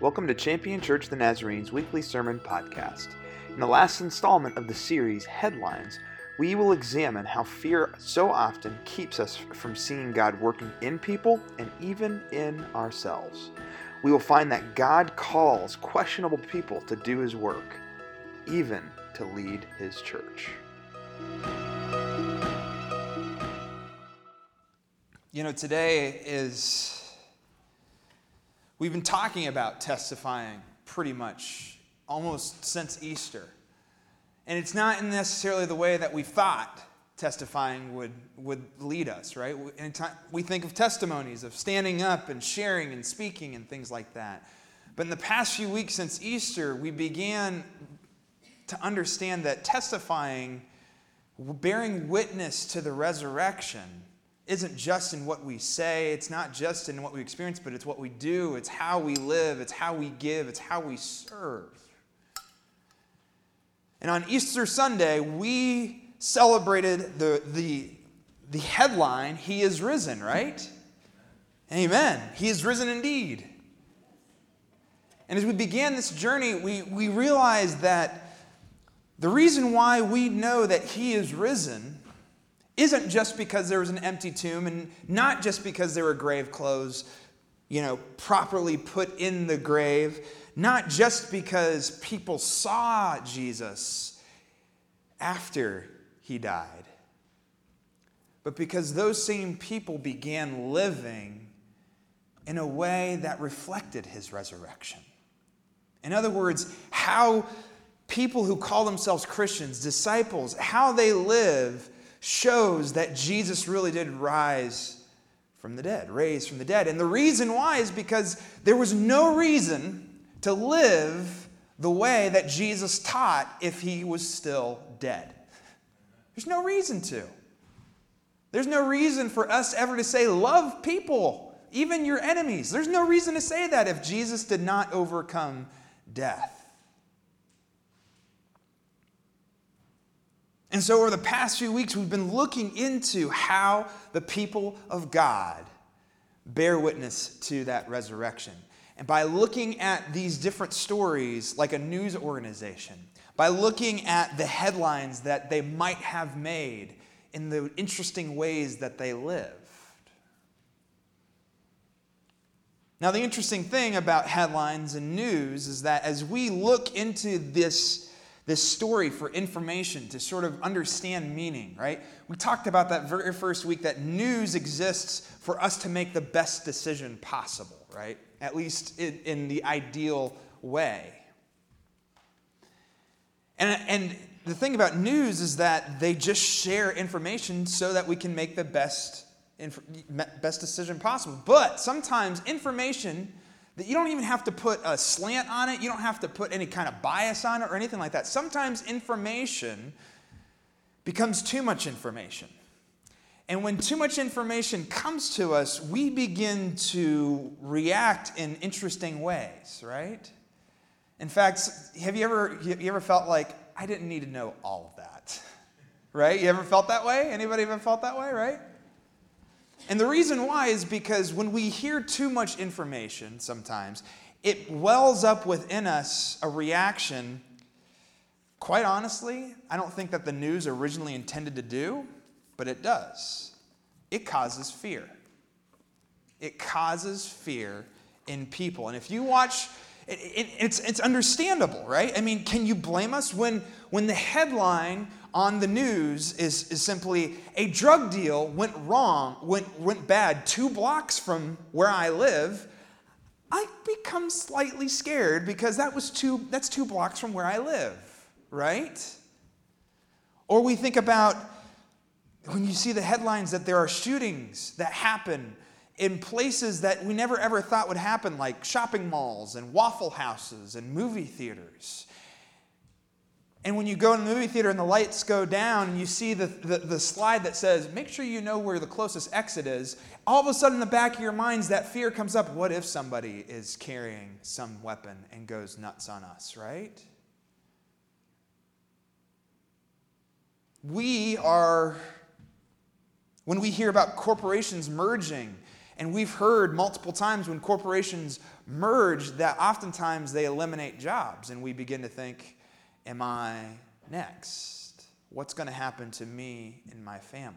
Welcome to Champion Church the Nazarene's weekly sermon podcast. In the last installment of the series, Headlines, we will examine how fear so often keeps us from seeing God working in people and even in ourselves. We will find that God calls questionable people to do his work, even to lead his church. You know, today is We've been talking about testifying pretty much almost since Easter. And it's not necessarily the way that we thought testifying would, would lead us, right? We think of testimonies, of standing up and sharing and speaking and things like that. But in the past few weeks since Easter, we began to understand that testifying, bearing witness to the resurrection, isn't just in what we say, it's not just in what we experience, but it's what we do, it's how we live, it's how we give, it's how we serve. And on Easter Sunday, we celebrated the, the, the headline, He is risen, right? Amen. He is risen indeed. And as we began this journey, we, we realized that the reason why we know that He is risen isn't just because there was an empty tomb and not just because there were grave clothes, you know, properly put in the grave, not just because people saw Jesus after he died, but because those same people began living in a way that reflected his resurrection. In other words, how people who call themselves Christians, disciples, how they live shows that Jesus really did rise from the dead, raised from the dead. And the reason why is because there was no reason to live the way that Jesus taught if he was still dead. There's no reason to. There's no reason for us ever to say, love people, even your enemies. There's no reason to say that if Jesus did not overcome death. And so, over the past few weeks, we've been looking into how the people of God bear witness to that resurrection. And by looking at these different stories, like a news organization, by looking at the headlines that they might have made in the interesting ways that they lived. Now, the interesting thing about headlines and news is that as we look into this this story for information to sort of understand meaning, right? We talked about that very first week that news exists for us to make the best decision possible, right? At least in, in the ideal way. And, and the thing about news is that they just share information so that we can make the best, best decision possible. But sometimes information that you don't even have to put a slant on it, you don't have to put any kind of bias on it or anything like that. Sometimes information becomes too much information. And when too much information comes to us, we begin to react in interesting ways, right? In fact, have you ever, have you ever felt like, I didn't need to know all of that? Right? You ever felt that way? Anybody ever felt that way, right? And the reason why is because when we hear too much information sometimes, it wells up within us a reaction. Quite honestly, I don't think that the news originally intended to do, but it does. It causes fear. It causes fear in people. And if you watch, it, it, it's, it's understandable, right? I mean, can you blame us when, when the headline on the news is, is simply a drug deal went wrong, went, went bad two blocks from where I live, I become slightly scared because that was two, that's two blocks from where I live, right? Or we think about when you see the headlines that there are shootings that happen in places that we never ever thought would happen, like shopping malls and waffle houses and movie theaters. And when you go in the movie theater and the lights go down and you see the, the, the, slide that says, make sure you know where the closest exit is, all of a sudden in the back of your minds, that fear comes up. What if somebody is carrying some weapon and goes nuts on us, right? We are, when we hear about corporations merging And we've heard multiple times when corporations merge that oftentimes they eliminate jobs, and we begin to think, Am I next? What's going to happen to me and my family?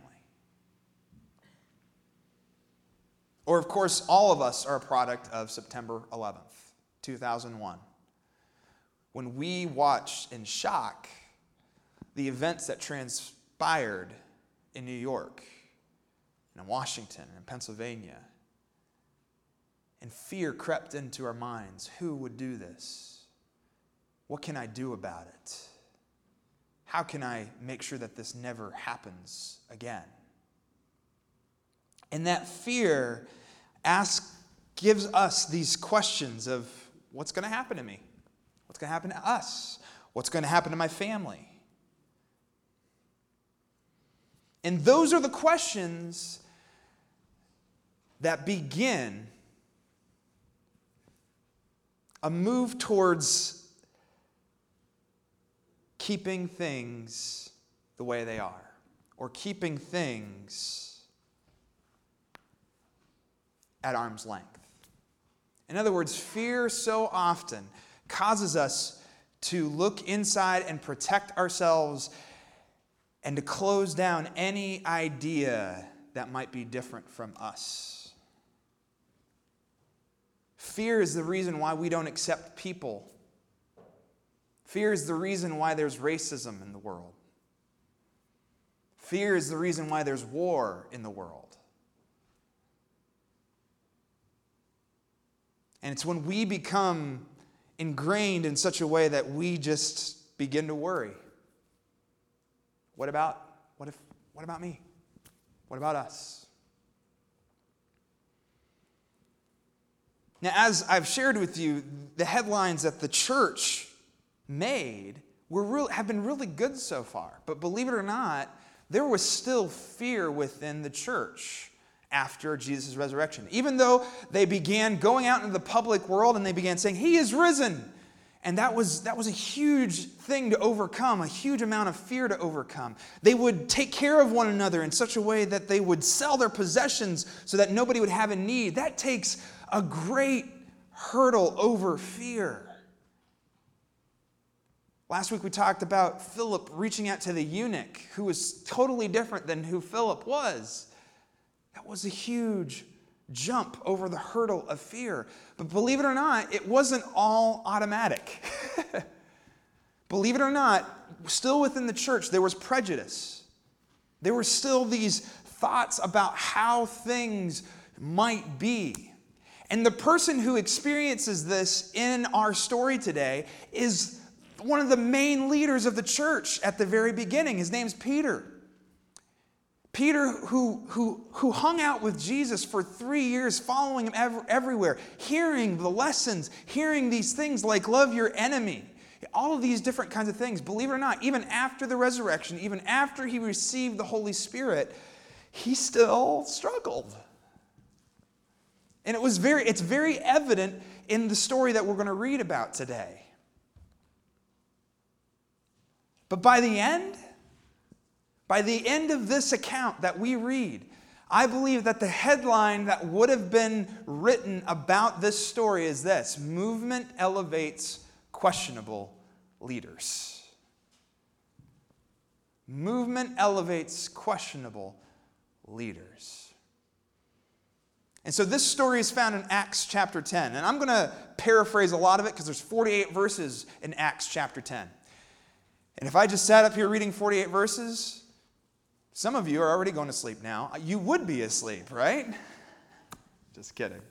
Or, of course, all of us are a product of September 11th, 2001, when we watched in shock the events that transpired in New York, and in Washington, and in Pennsylvania. And fear crept into our minds. Who would do this? What can I do about it? How can I make sure that this never happens again? And that fear asks, gives us these questions of what's going to happen to me? What's going to happen to us? What's going to happen to my family? And those are the questions that begin a move towards keeping things the way they are, or keeping things at arm's length. In other words, fear so often causes us to look inside and protect ourselves and to close down any idea that might be different from us. Fear is the reason why we don't accept people. Fear is the reason why there's racism in the world. Fear is the reason why there's war in the world. And it's when we become ingrained in such a way that we just begin to worry. What about what if what about me? What about us? Now, as I've shared with you, the headlines that the church made were have been really good so far. But believe it or not, there was still fear within the church after Jesus' resurrection. Even though they began going out into the public world and they began saying, He is risen. And that was, that was a huge thing to overcome, a huge amount of fear to overcome. They would take care of one another in such a way that they would sell their possessions so that nobody would have a need. That takes a great hurdle over fear. Last week we talked about Philip reaching out to the eunuch, who was totally different than who Philip was. That was a huge jump over the hurdle of fear. But believe it or not, it wasn't all automatic. believe it or not, still within the church, there was prejudice. There were still these thoughts about how things might be. And the person who experiences this in our story today is one of the main leaders of the church at the very beginning. His name's Peter. Peter, who, who, who hung out with Jesus for three years, following him ever, everywhere, hearing the lessons, hearing these things like love your enemy, all of these different kinds of things. Believe it or not, even after the resurrection, even after he received the Holy Spirit, he still struggled. And it was very, it's very evident in the story that we're going to read about today. But by the end, by the end of this account that we read, I believe that the headline that would have been written about this story is this Movement elevates questionable leaders. Movement elevates questionable leaders. And so this story is found in Acts chapter 10. And I'm going to paraphrase a lot of it because there's 48 verses in Acts chapter 10. And if I just sat up here reading 48 verses, some of you are already going to sleep now. You would be asleep, right? Just kidding.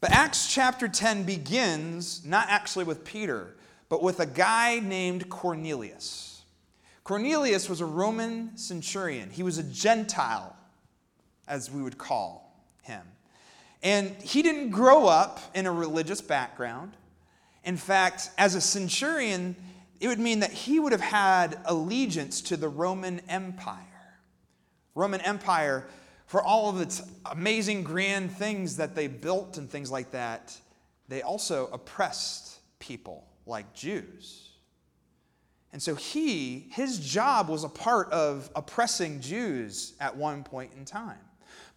But Acts chapter 10 begins not actually with Peter, but with a guy named Cornelius. Cornelius was a Roman centurion, he was a Gentile, as we would call him. And he didn't grow up in a religious background. In fact, as a centurion, it would mean that he would have had allegiance to the Roman Empire. Roman Empire, for all of its amazing grand things that they built and things like that, they also oppressed people like Jews. And so he, his job was a part of oppressing Jews at one point in time.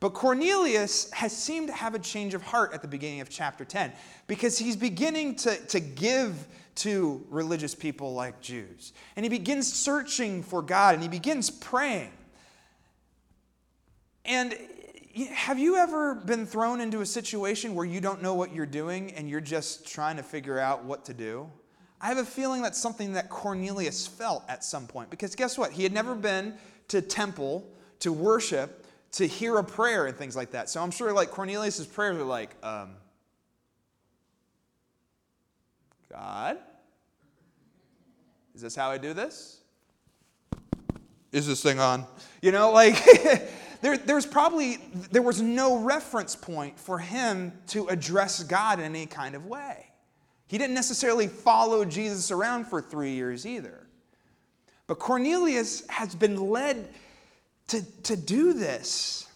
But Cornelius has seemed to have a change of heart at the beginning of chapter 10 because he's beginning to, to give to religious people like Jews. And he begins searching for God and he begins praying. And have you ever been thrown into a situation where you don't know what you're doing and you're just trying to figure out what to do? I have a feeling that's something that Cornelius felt at some point because guess what? He had never been to temple to worship to hear a prayer and things like that. So I'm sure like Cornelius's prayers are like, um, God, is this how I do this? Is this thing on? You know, like there, there's probably there was no reference point for him to address God in any kind of way. He didn't necessarily follow Jesus around for three years either. But Cornelius has been led to, to do this.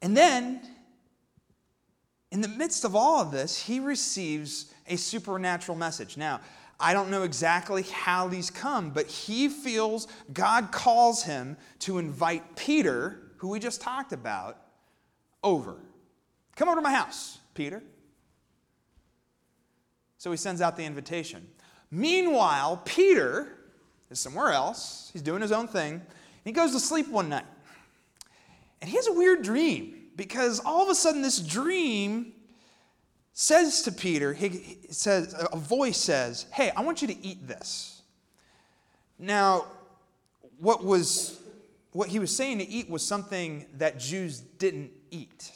And then, in the midst of all of this, he receives a supernatural message. Now, I don't know exactly how these come, but he feels God calls him to invite Peter, who we just talked about, over. Come over to my house, Peter. So he sends out the invitation. Meanwhile, Peter is somewhere else. He's doing his own thing. he goes to sleep one night. And he has a weird dream because all of a sudden, this dream says to Peter, he says, a voice says, Hey, I want you to eat this. Now, what was what he was saying to eat was something that Jews didn't eat.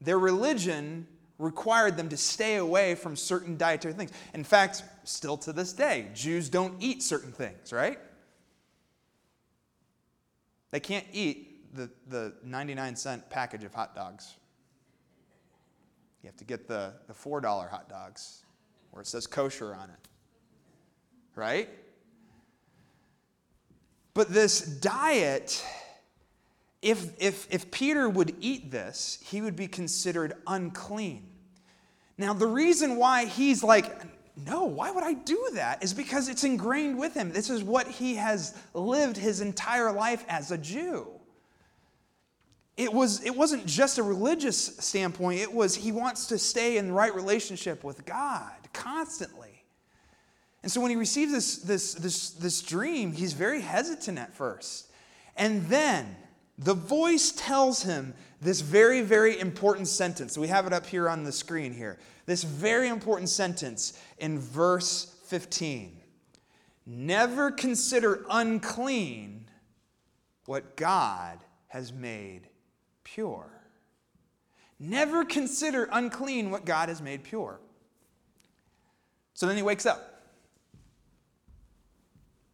Their religion required them to stay away from certain dietary things. In fact, still to this day, Jews don't eat certain things, right? They can't eat the, the 99 cent package of hot dogs. You have to get the, the $4 hot dogs where it says kosher on it, right? But this diet, if, if, if Peter would eat this, he would be considered unclean. Now, the reason why he's like, no, why would I do that? Is because it's ingrained with him. This is what he has lived his entire life as a Jew. It, was, it wasn't just a religious standpoint, it was he wants to stay in right relationship with God constantly. And so when he receives this, this, this, this dream, he's very hesitant at first. And then the voice tells him this very, very important sentence. We have it up here on the screen here. This very important sentence in verse 15. Never consider unclean what God has made pure. Never consider unclean what God has made pure. So then he wakes up.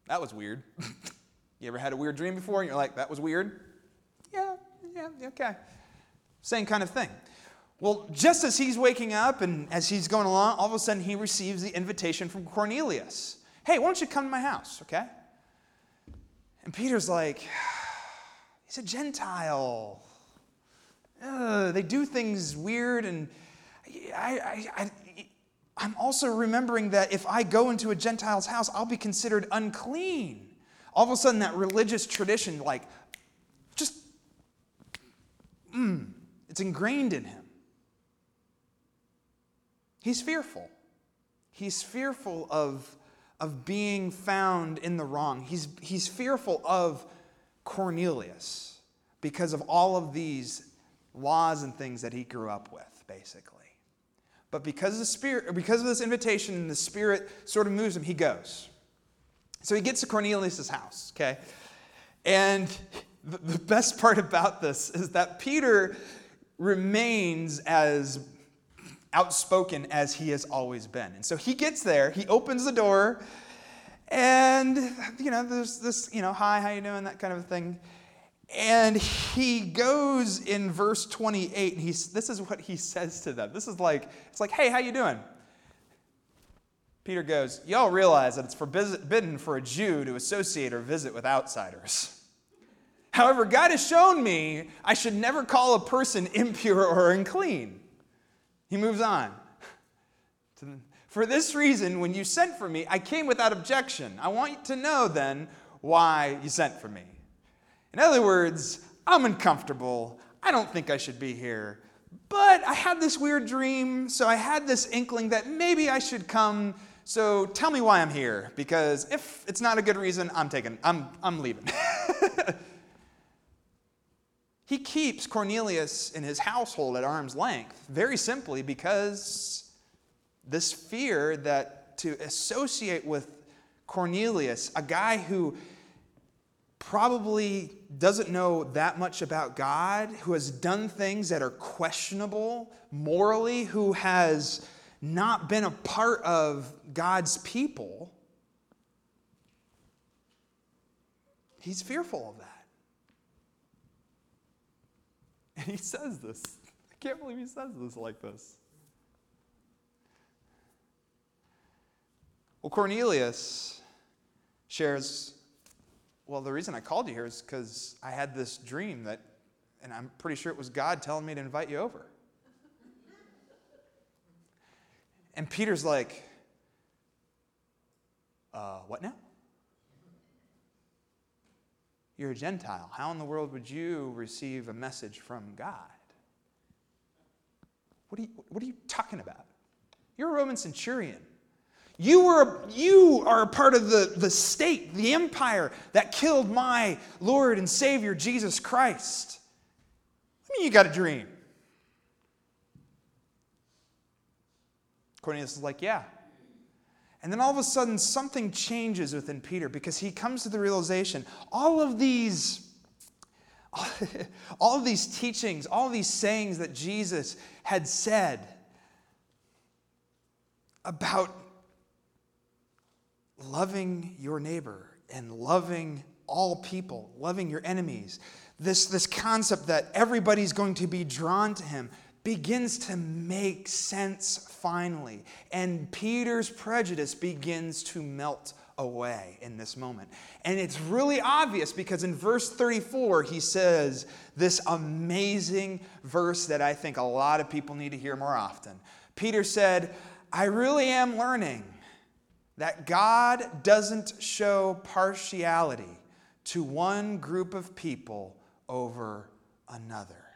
That was weird. you ever had a weird dream before and you're like, that was weird? Yeah, yeah, okay. Same kind of thing. Well, just as he's waking up and as he's going along, all of a sudden he receives the invitation from Cornelius. Hey, why don't you come to my house, okay? And Peter's like, he's a Gentile. Uh, they do things weird, and I, I, I, I'm also remembering that if I go into a Gentile's house, I'll be considered unclean. All of a sudden, that religious tradition, like, mm, it's ingrained in him. He's fearful. He's fearful of, of being found in the wrong. He's, he's fearful of Cornelius because of all of these laws and things that he grew up with, basically. But because of the spirit, because of this invitation, and the spirit sort of moves him, he goes. So he gets to Cornelius' house, okay? And the best part about this is that Peter remains as outspoken as he has always been. And so he gets there, he opens the door, and you know, there's this, you know, hi, how you doing, that kind of thing. And he goes in verse 28, and he's, this is what he says to them. This is like, it's like, hey, how you doing? Peter goes, Y'all realize that it's forbidden for a Jew to associate or visit with outsiders. However, God has shown me I should never call a person impure or unclean. He moves on. For this reason, when you sent for me, I came without objection. I want you to know then why you sent for me. In other words, I'm uncomfortable. I don't think I should be here. But I had this weird dream, so I had this inkling that maybe I should come. So tell me why I'm here, because if it's not a good reason, I'm taking, I'm, I'm leaving. he keeps Cornelius in his household at arm's length, very simply because this fear that to associate with Cornelius, a guy who probably doesn't know that much about God, who has done things that are questionable morally, who has not been a part of God's people, he's fearful of that. And he says this. I can't believe he says this like this. Well, Cornelius shares well, the reason I called you here is because I had this dream that, and I'm pretty sure it was God telling me to invite you over. And Peter's like, uh, what now? You're a Gentile. How in the world would you receive a message from God? What are you, what are you talking about? You're a Roman centurion. You, were, you are a part of the, the state, the empire that killed my Lord and Savior, Jesus Christ. I mean, you got a dream. Cornelius is like, Yeah. And then all of a sudden, something changes within Peter because he comes to the realization all of these. All of these teachings, all of these sayings that Jesus had said about loving your neighbor and loving all people, loving your enemies, this, this concept that everybody's going to be drawn to him begins to make sense finally. And Peter's prejudice begins to melt away in this moment. And it's really obvious because in verse 34, he says this amazing verse that I think a lot of people need to hear more often. Peter said, I really am learning that God doesn't show partiality to one group of people over another.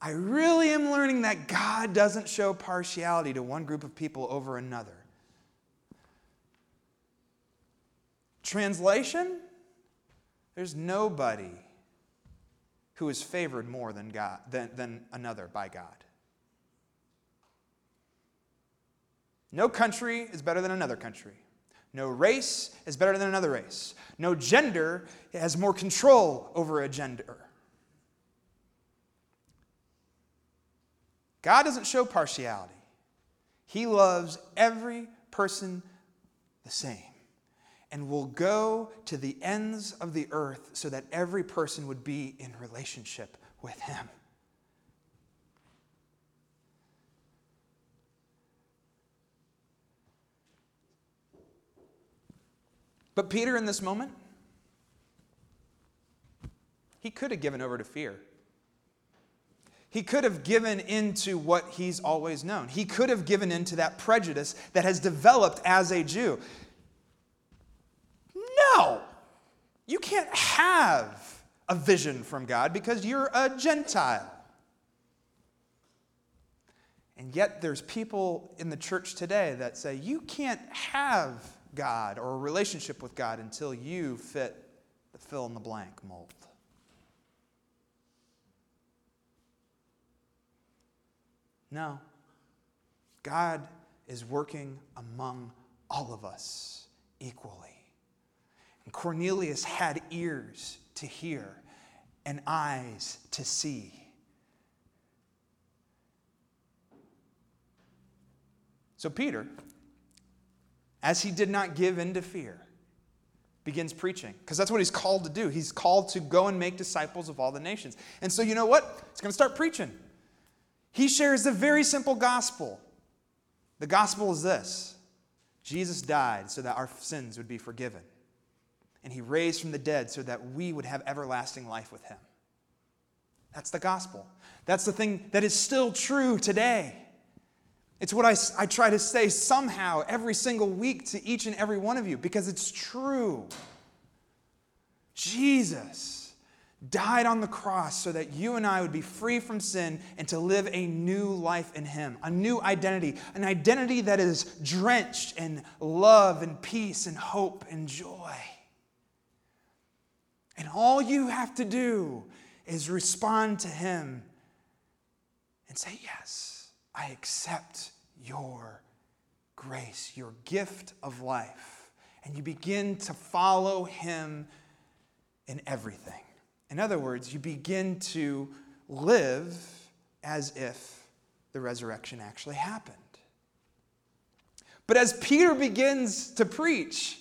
I really am learning that God doesn't show partiality to one group of people over another. Translation There's nobody who is favored more than, God, than, than another by God. No country is better than another country. No race is better than another race. No gender has more control over a gender. God doesn't show partiality, He loves every person the same and will go to the ends of the earth so that every person would be in relationship with Him. But Peter, in this moment, he could have given over to fear. He could have given into what he's always known. He could have given into that prejudice that has developed as a Jew. No, you can't have a vision from God because you're a Gentile. And yet, there's people in the church today that say you can't have God or a relationship with God until you fit the fill in the blank mold. No. God is working among all of us equally. And Cornelius had ears to hear and eyes to see. So, Peter, as he did not give in to fear, begins preaching. Because that's what he's called to do. He's called to go and make disciples of all the nations. And so, you know what? He's going to start preaching. He shares the very simple gospel. The gospel is this Jesus died so that our sins would be forgiven. And he raised from the dead so that we would have everlasting life with him. That's the gospel. That's the thing that is still true today. It's what I, I try to say somehow every single week to each and every one of you because it's true. Jesus died on the cross so that you and I would be free from sin and to live a new life in Him, a new identity, an identity that is drenched in love and peace and hope and joy. And all you have to do is respond to Him and say, Yes, I accept your grace, your gift of life. And you begin to follow Him in everything. In other words, you begin to live as if the resurrection actually happened. But as Peter begins to preach,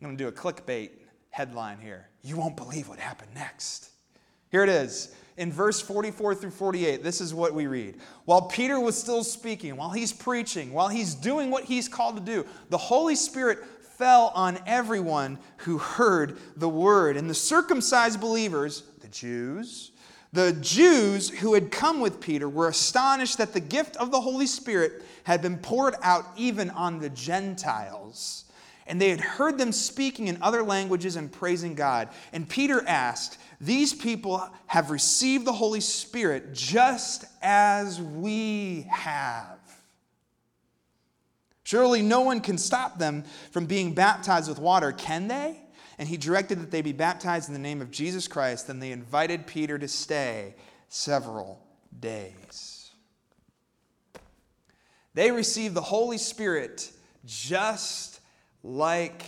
I'm going to do a clickbait headline here. You won't believe what happened next. Here it is. In verse 44 through 48, this is what we read. While Peter was still speaking, while he's preaching, while he's doing what he's called to do, the Holy Spirit fell on everyone who heard the word. And the circumcised believers, the Jews, the Jews who had come with Peter were astonished that the gift of the Holy Spirit had been poured out even on the Gentiles. And they had heard them speaking in other languages and praising God. And Peter asked, These people have received the Holy Spirit just as we have. Surely no one can stop them from being baptized with water, can they? And he directed that they be baptized in the name of Jesus Christ. Then they invited Peter to stay several days. They received the Holy Spirit just like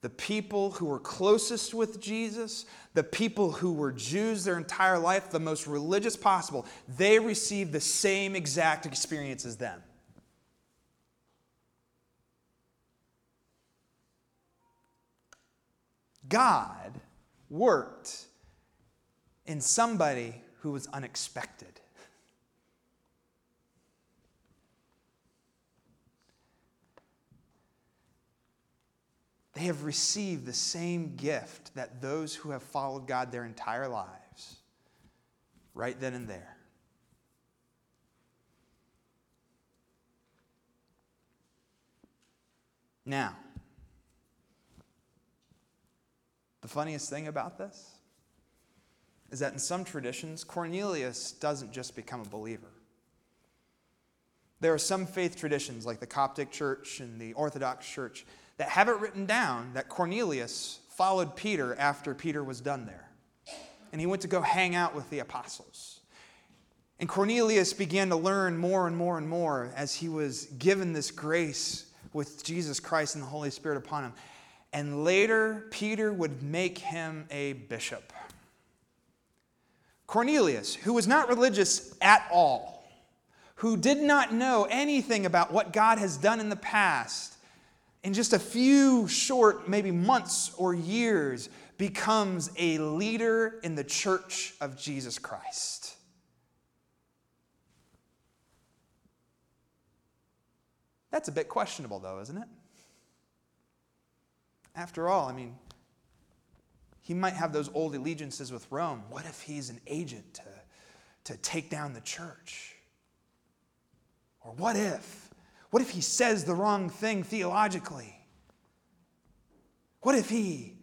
the people who were closest with Jesus, the people who were Jews their entire life, the most religious possible. They received the same exact experience as them. God worked in somebody who was unexpected. They have received the same gift that those who have followed God their entire lives, right then and there. Now, The funniest thing about this is that in some traditions, Cornelius doesn't just become a believer. There are some faith traditions, like the Coptic Church and the Orthodox Church, that have it written down that Cornelius followed Peter after Peter was done there. And he went to go hang out with the apostles. And Cornelius began to learn more and more and more as he was given this grace with Jesus Christ and the Holy Spirit upon him and later Peter would make him a bishop. Cornelius, who was not religious at all, who did not know anything about what God has done in the past, in just a few short, maybe months or years, becomes a leader in the church of Jesus Christ. That's a bit questionable, though, isn't it? After all, I mean, he might have those old allegiances with Rome. What if he's an agent to, to take down the church? Or what if? What if he says the wrong thing theologically? What if he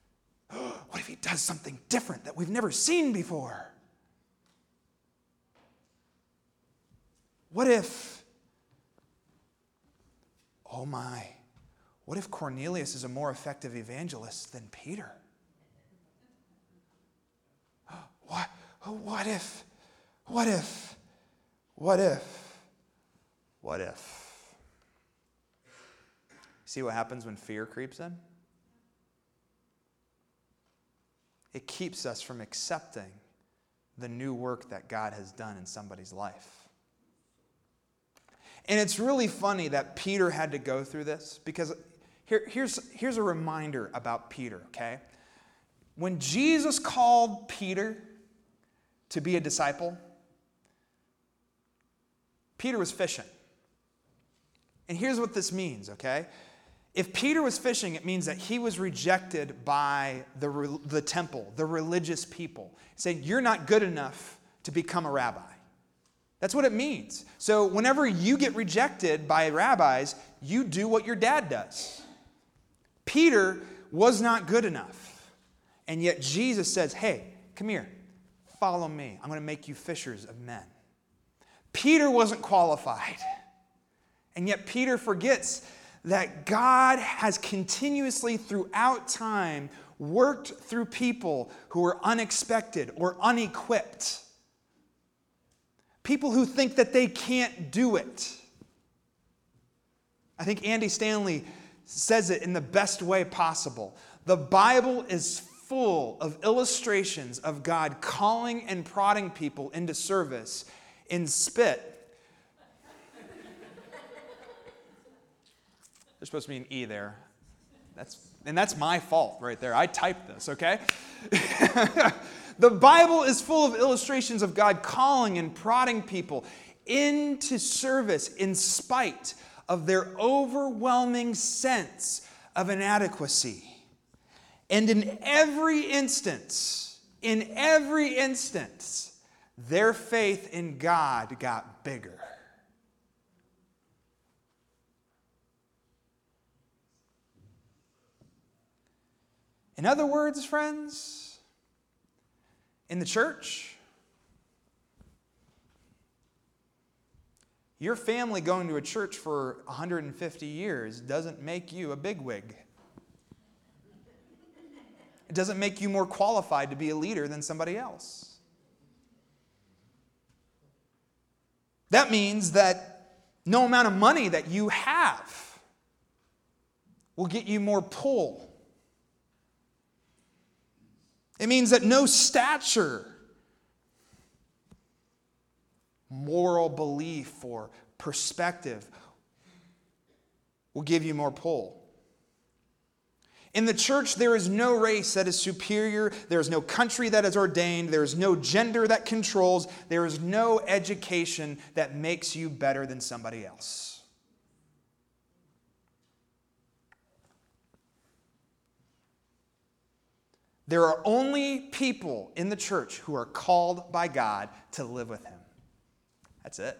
what if he does something different that we've never seen before? What if oh my what if Cornelius is a more effective evangelist than Peter? What, what if? What if? What if? What if? See what happens when fear creeps in? It keeps us from accepting the new work that God has done in somebody's life. And it's really funny that Peter had to go through this because here, here's, here's a reminder about Peter, okay? When Jesus called Peter to be a disciple, Peter was fishing. And here's what this means, okay? If Peter was fishing, it means that he was rejected by the, the temple, the religious people, saying, You're not good enough to become a rabbi. That's what it means. So, whenever you get rejected by rabbis, you do what your dad does. Peter was not good enough. And yet Jesus says, Hey, come here, follow me. I'm going to make you fishers of men. Peter wasn't qualified. And yet Peter forgets that God has continuously throughout time worked through people who are unexpected or unequipped. People who think that they can't do it. I think Andy Stanley says it in the best way possible. The Bible is full of illustrations of God calling and prodding people into service in spit. There's supposed to be an E there. That's, and that's my fault right there. I typed this, okay? the Bible is full of illustrations of God calling and prodding people into service in spite of their overwhelming sense of inadequacy. And in every instance, in every instance, their faith in God got bigger. In other words, friends, in the church, Your family going to a church for 150 years doesn't make you a bigwig. It doesn't make you more qualified to be a leader than somebody else. That means that no amount of money that you have will get you more pull. It means that no stature moral belief or perspective will give you more pull. In the church, there is no race that is superior. There is no country that is ordained. There is no gender that controls. There is no education that makes you better than somebody else. There are only people in the church who are called by God to live with Him. That's it.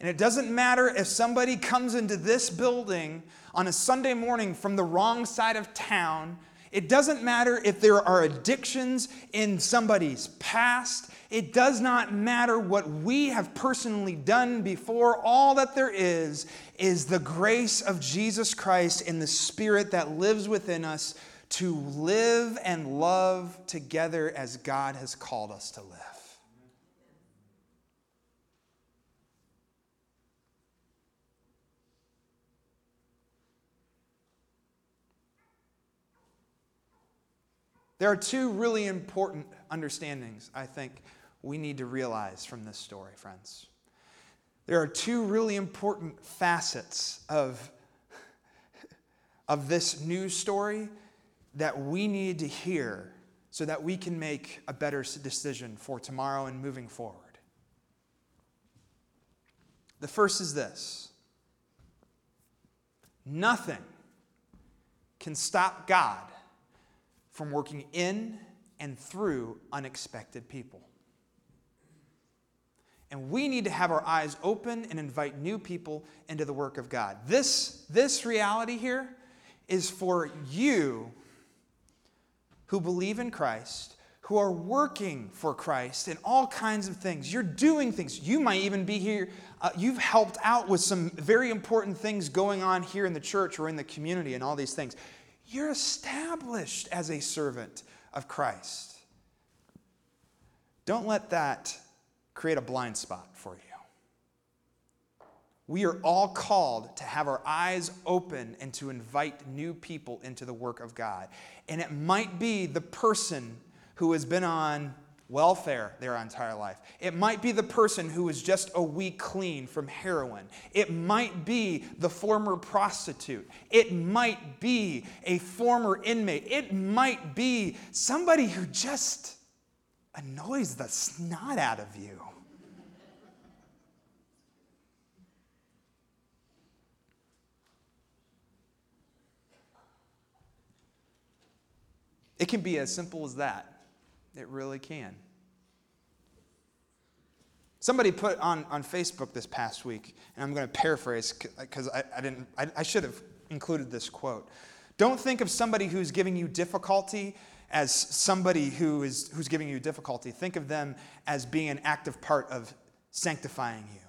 And it doesn't matter if somebody comes into this building on a Sunday morning from the wrong side of town. It doesn't matter if there are addictions in somebody's past. It does not matter what we have personally done before. All that there is is the grace of Jesus Christ in the Spirit that lives within us to live and love together as God has called us to live. There are two really important understandings I think we need to realize from this story, friends. There are two really important facets of, of this news story that we need to hear so that we can make a better decision for tomorrow and moving forward. The first is this nothing can stop God from working in and through unexpected people. And we need to have our eyes open and invite new people into the work of God. This, this reality here is for you who believe in Christ, who are working for Christ in all kinds of things. You're doing things. You might even be here. Uh, you've helped out with some very important things going on here in the church or in the community and all these things. You're established as a servant of Christ. Don't let that create a blind spot for you. We are all called to have our eyes open and to invite new people into the work of God. And it might be the person who has been on welfare their entire life. It might be the person who is just a week clean from heroin. It might be the former prostitute. It might be a former inmate. It might be somebody who just annoys the snot out of you. It can be as simple as that. It really can. Somebody put on, on Facebook this past week, and I'm going to paraphrase because I, I, didn't, I, I should have included this quote. Don't think of somebody who's giving you difficulty as somebody who is who's giving you difficulty. Think of them as being an active part of sanctifying you.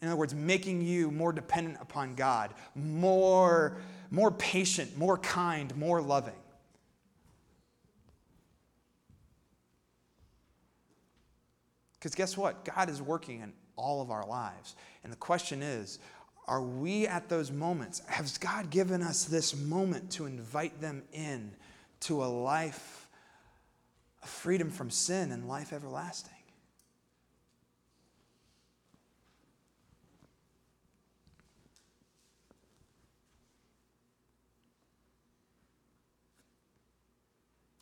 In other words, making you more dependent upon God, more, more patient, more kind, more loving. Because guess what? God is working in all of our lives. And the question is are we at those moments? Has God given us this moment to invite them in to a life of freedom from sin and life everlasting?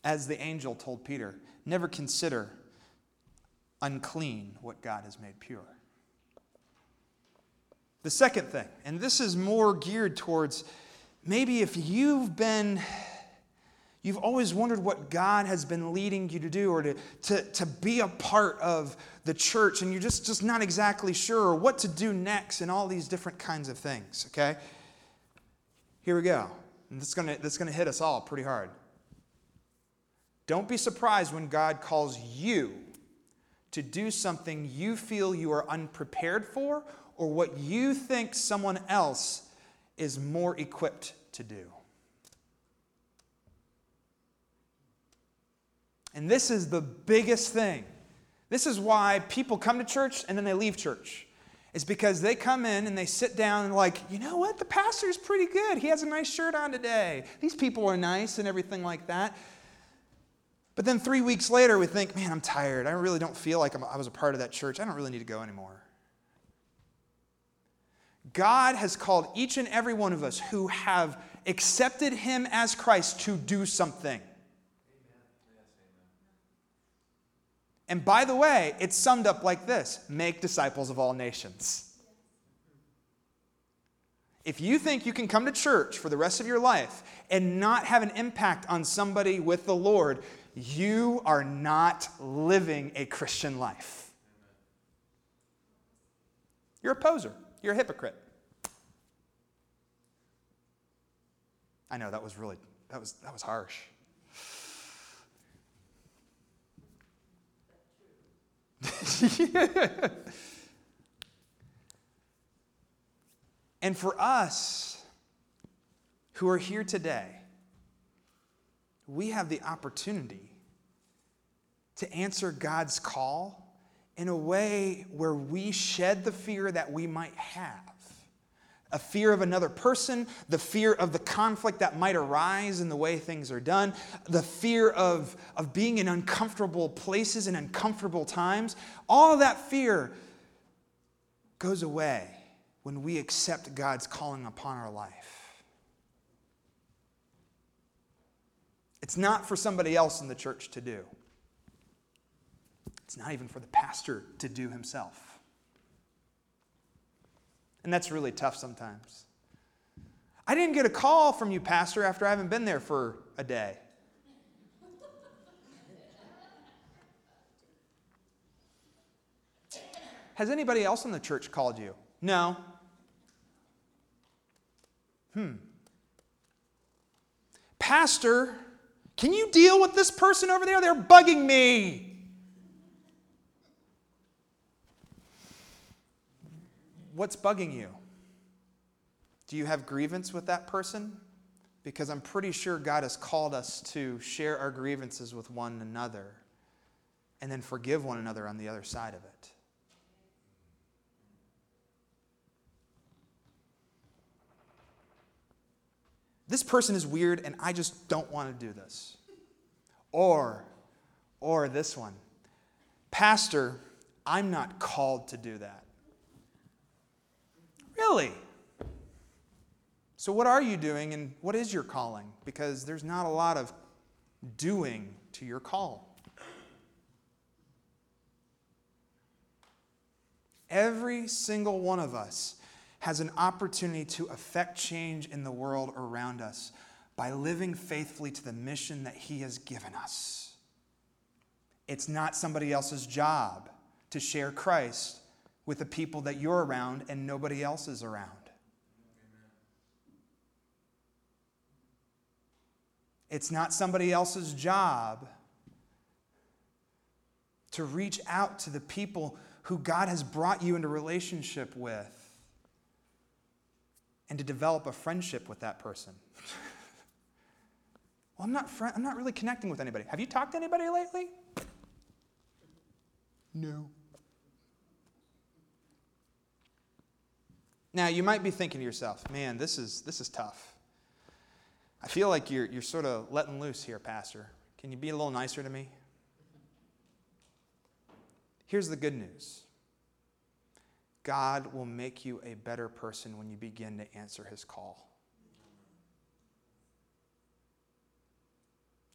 As the angel told Peter, never consider unclean what God has made pure. The second thing, and this is more geared towards maybe if you've been, you've always wondered what God has been leading you to do or to, to, to be a part of the church and you're just, just not exactly sure what to do next and all these different kinds of things, okay? Here we go. And this is gonna, this is gonna hit us all pretty hard. Don't be surprised when God calls you to do something you feel you are unprepared for or what you think someone else is more equipped to do. And this is the biggest thing. This is why people come to church and then they leave church. Is because they come in and they sit down and like, you know what? The pastor's pretty good. He has a nice shirt on today. These people are nice and everything like that. But then three weeks later, we think, man, I'm tired. I really don't feel like I'm, i was a part of that church. I don't really need to go anymore. God has called each and every one of us who have accepted Him as Christ to do something. And by the way, it's summed up like this make disciples of all nations. If you think you can come to church for the rest of your life and not have an impact on somebody with the Lord, you are not living a Christian life. You're a poser. You're a hypocrite. I know that was really that was that was harsh. and for us who are here today, we have the opportunity to answer God's call in a way where we shed the fear that we might have a fear of another person, the fear of the conflict that might arise in the way things are done, the fear of, of being in uncomfortable places and uncomfortable times. All that fear goes away when we accept God's calling upon our life. It's not for somebody else in the church to do. It's not even for the pastor to do himself. And that's really tough sometimes. I didn't get a call from you, Pastor, after I haven't been there for a day. Has anybody else in the church called you? No. Hmm. Pastor, can you deal with this person over there? They're bugging me. What's bugging you? Do you have grievance with that person? Because I'm pretty sure God has called us to share our grievances with one another and then forgive one another on the other side of it. This person is weird and I just don't want to do this. Or, or this one. Pastor, I'm not called to do that. Really? So, what are you doing and what is your calling? Because there's not a lot of doing to your call. Every single one of us has an opportunity to affect change in the world around us by living faithfully to the mission that He has given us. It's not somebody else's job to share Christ with the people that you're around and nobody else is around. It's not somebody else's job to reach out to the people who God has brought you into relationship with and to develop a friendship with that person. well, I'm not, fr- I'm not really connecting with anybody. Have you talked to anybody lately? No. Now, you might be thinking to yourself, man, this is, this is tough. I feel like you're, you're sort of letting loose here, Pastor. Can you be a little nicer to me? Here's the good news God will make you a better person when you begin to answer his call.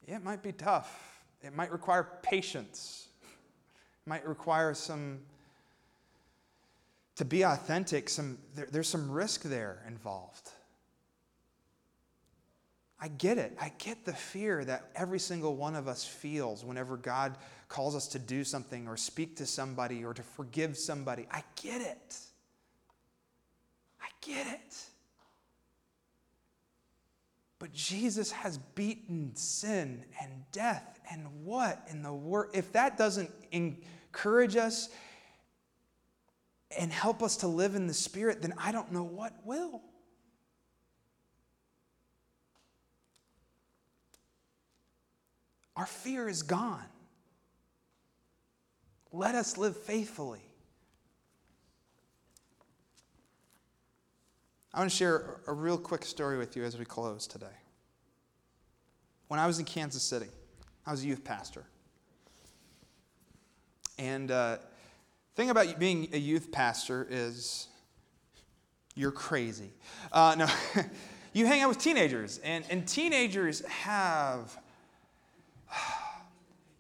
It might be tough, it might require patience, it might require some. To be authentic, some, there, there's some risk there involved. I get it. I get the fear that every single one of us feels whenever God calls us to do something or speak to somebody or to forgive somebody. I get it. I get it. But Jesus has beaten sin and death and what in the world? If that doesn't encourage us and help us to live in the Spirit, then I don't know what will. Our fear is gone. Let us live faithfully. I want to share a real quick story with you as we close today. When I was in Kansas City, I was a youth pastor. And uh, thing about being a youth pastor is you're crazy. Uh, no, you hang out with teenagers, and, and teenagers have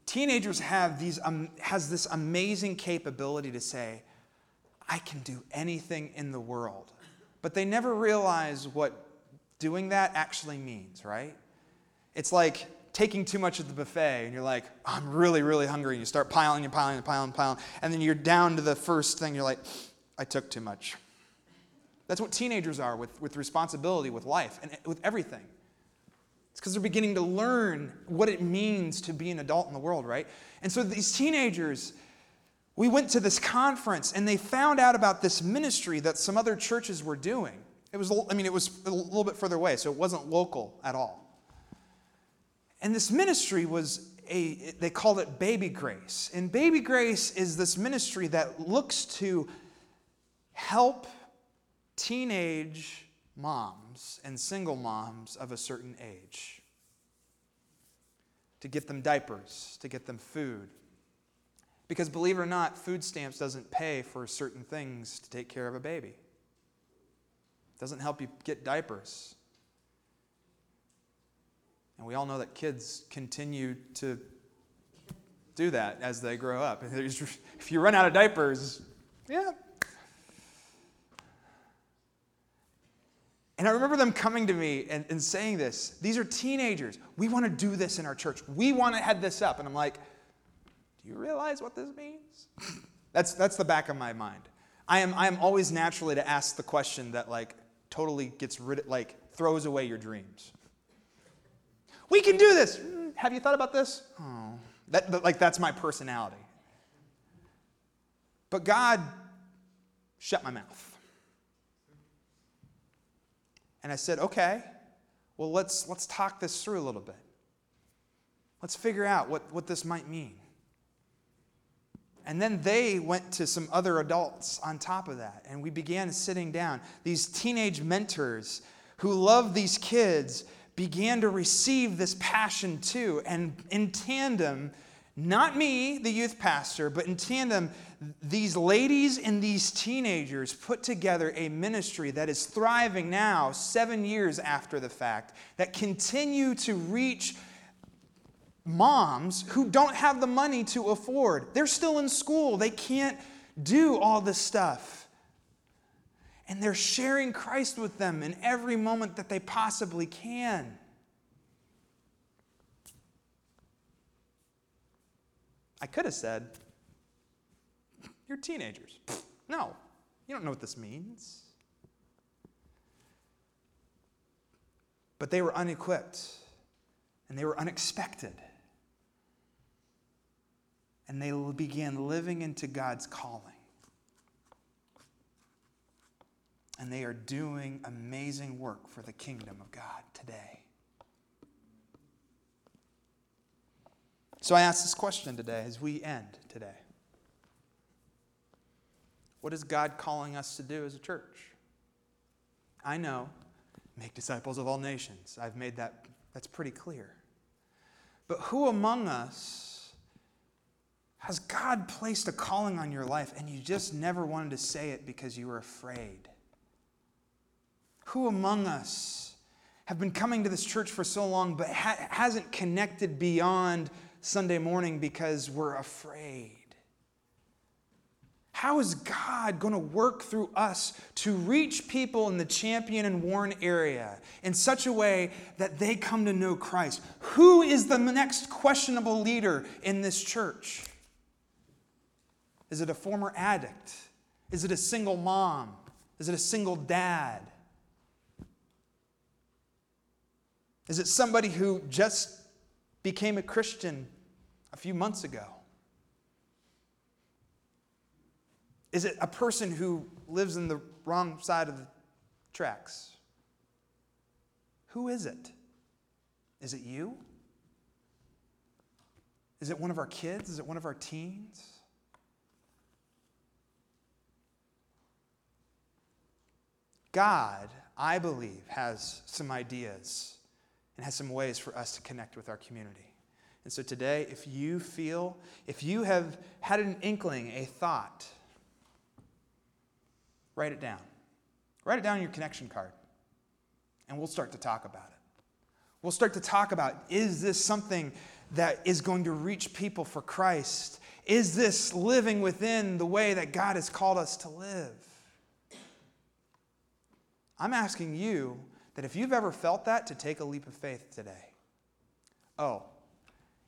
teenagers have these um, has this amazing capability to say, "I can do anything in the world," but they never realize what doing that actually means. Right? It's like taking too much at the buffet and you're like, I'm really, really hungry. And you start piling and piling and piling and piling. And then you're down to the first thing. You're like, I took too much. That's what teenagers are with, with responsibility, with life, and with everything. It's because they're beginning to learn what it means to be an adult in the world, right? And so these teenagers, we went to this conference and they found out about this ministry that some other churches were doing. It was, I mean, it was a little bit further away, so it wasn't local at all. And this ministry was a, they called it Baby Grace. And Baby Grace is this ministry that looks to help teenage moms and single moms of a certain age to get them diapers, to get them food. Because believe it or not, food stamps doesn't pay for certain things to take care of a baby. It doesn't help you get diapers. And we all know that kids continue to do that as they grow up. If you run out of diapers, yeah. And I remember them coming to me and, and saying this. These are teenagers. We want to do this in our church. We want to head this up. And I'm like, do you realize what this means? that's, that's the back of my mind. I am, I am always naturally to ask the question that like totally gets rid of, like throws away your dreams. We can do this. Mm, have you thought about this? Oh, that, that, like that's my personality. But God shut my mouth. And I said, okay, well, let's, let's talk this through a little bit. Let's figure out what, what this might mean. And then they went to some other adults on top of that. And we began sitting down. These teenage mentors who love these kids began to receive this passion too. And in tandem, not me, the youth pastor, but in tandem, these ladies and these teenagers put together a ministry that is thriving now, seven years after the fact, that continue to reach moms who don't have the money to afford. They're still in school, they can't do all this stuff and they're sharing Christ with them in every moment that they possibly can. I could have said, You're teenagers. No, you don't know what this means. But they were unequipped. and they were unexpected. And they began living into God's calling. And they are doing amazing work for the kingdom of God today. So I ask this question today as we end today What is God calling us to do as a church? I know, make disciples of all nations. I've made that, that's pretty clear. But who among us has God placed a calling on your life and you just never wanted to say it because you were afraid? Who among us have been coming to this church for so long but ha- hasn't connected beyond Sunday morning because we're afraid? How is God going to work through us to reach people in the Champion and Warren area in such a way that they come to know Christ? Who is the next questionable leader in this church? Is it a former addict? Is it a single mom? Is it a single dad? Is it somebody who just became a Christian a few months ago? Is it a person who lives in the wrong side of the tracks? Who is it? Is it you? Is it one of our kids? Is it one of our teens? God, I believe, has some ideas and has some ways for us to connect with our community. And so today, if you feel, if you have had an inkling, a thought, Write it down. Write it down on your connection card, and we'll start to talk about it. We'll start to talk about is this something that is going to reach people for Christ? Is this living within the way that God has called us to live? I'm asking you that if you've ever felt that, to take a leap of faith today. Oh,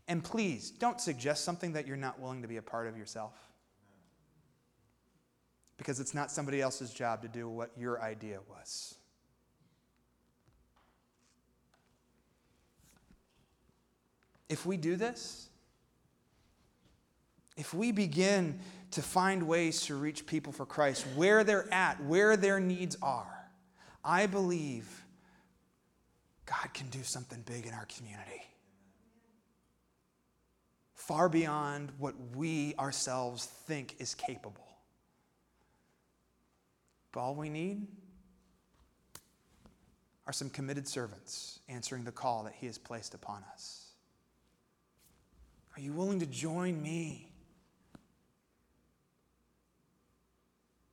and please don't suggest something that you're not willing to be a part of yourself because it's not somebody else's job to do what your idea was. If we do this, if we begin to find ways to reach people for Christ where they're at, where their needs are, I believe God can do something big in our community. Far beyond what we ourselves think is capable. But all we need are some committed servants answering the call that He has placed upon us. Are you willing to join me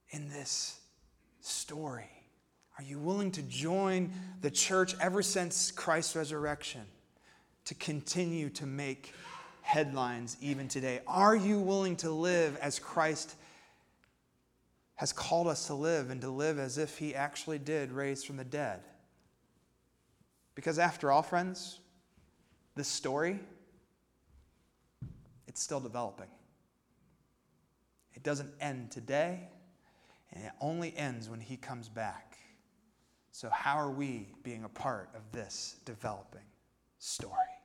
in this story? Are you willing to join the church ever since Christ's resurrection to continue to make headlines even today? Are you willing to live as Christ has called us to live and to live as if he actually did raise from the dead. Because after all, friends, this story, it's still developing. It doesn't end today, and it only ends when he comes back. So, how are we being a part of this developing story?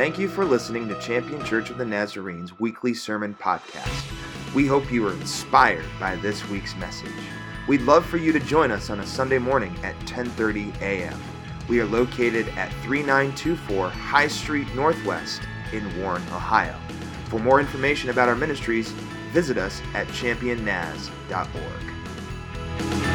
Thank you for listening to Champion Church of the Nazarene's weekly sermon podcast. We hope you are inspired by this week's message. We'd love for you to join us on a Sunday morning at 10:30 a.m. We are located at 3924 High Street Northwest in Warren, Ohio. For more information about our ministries, visit us at championnaz.org.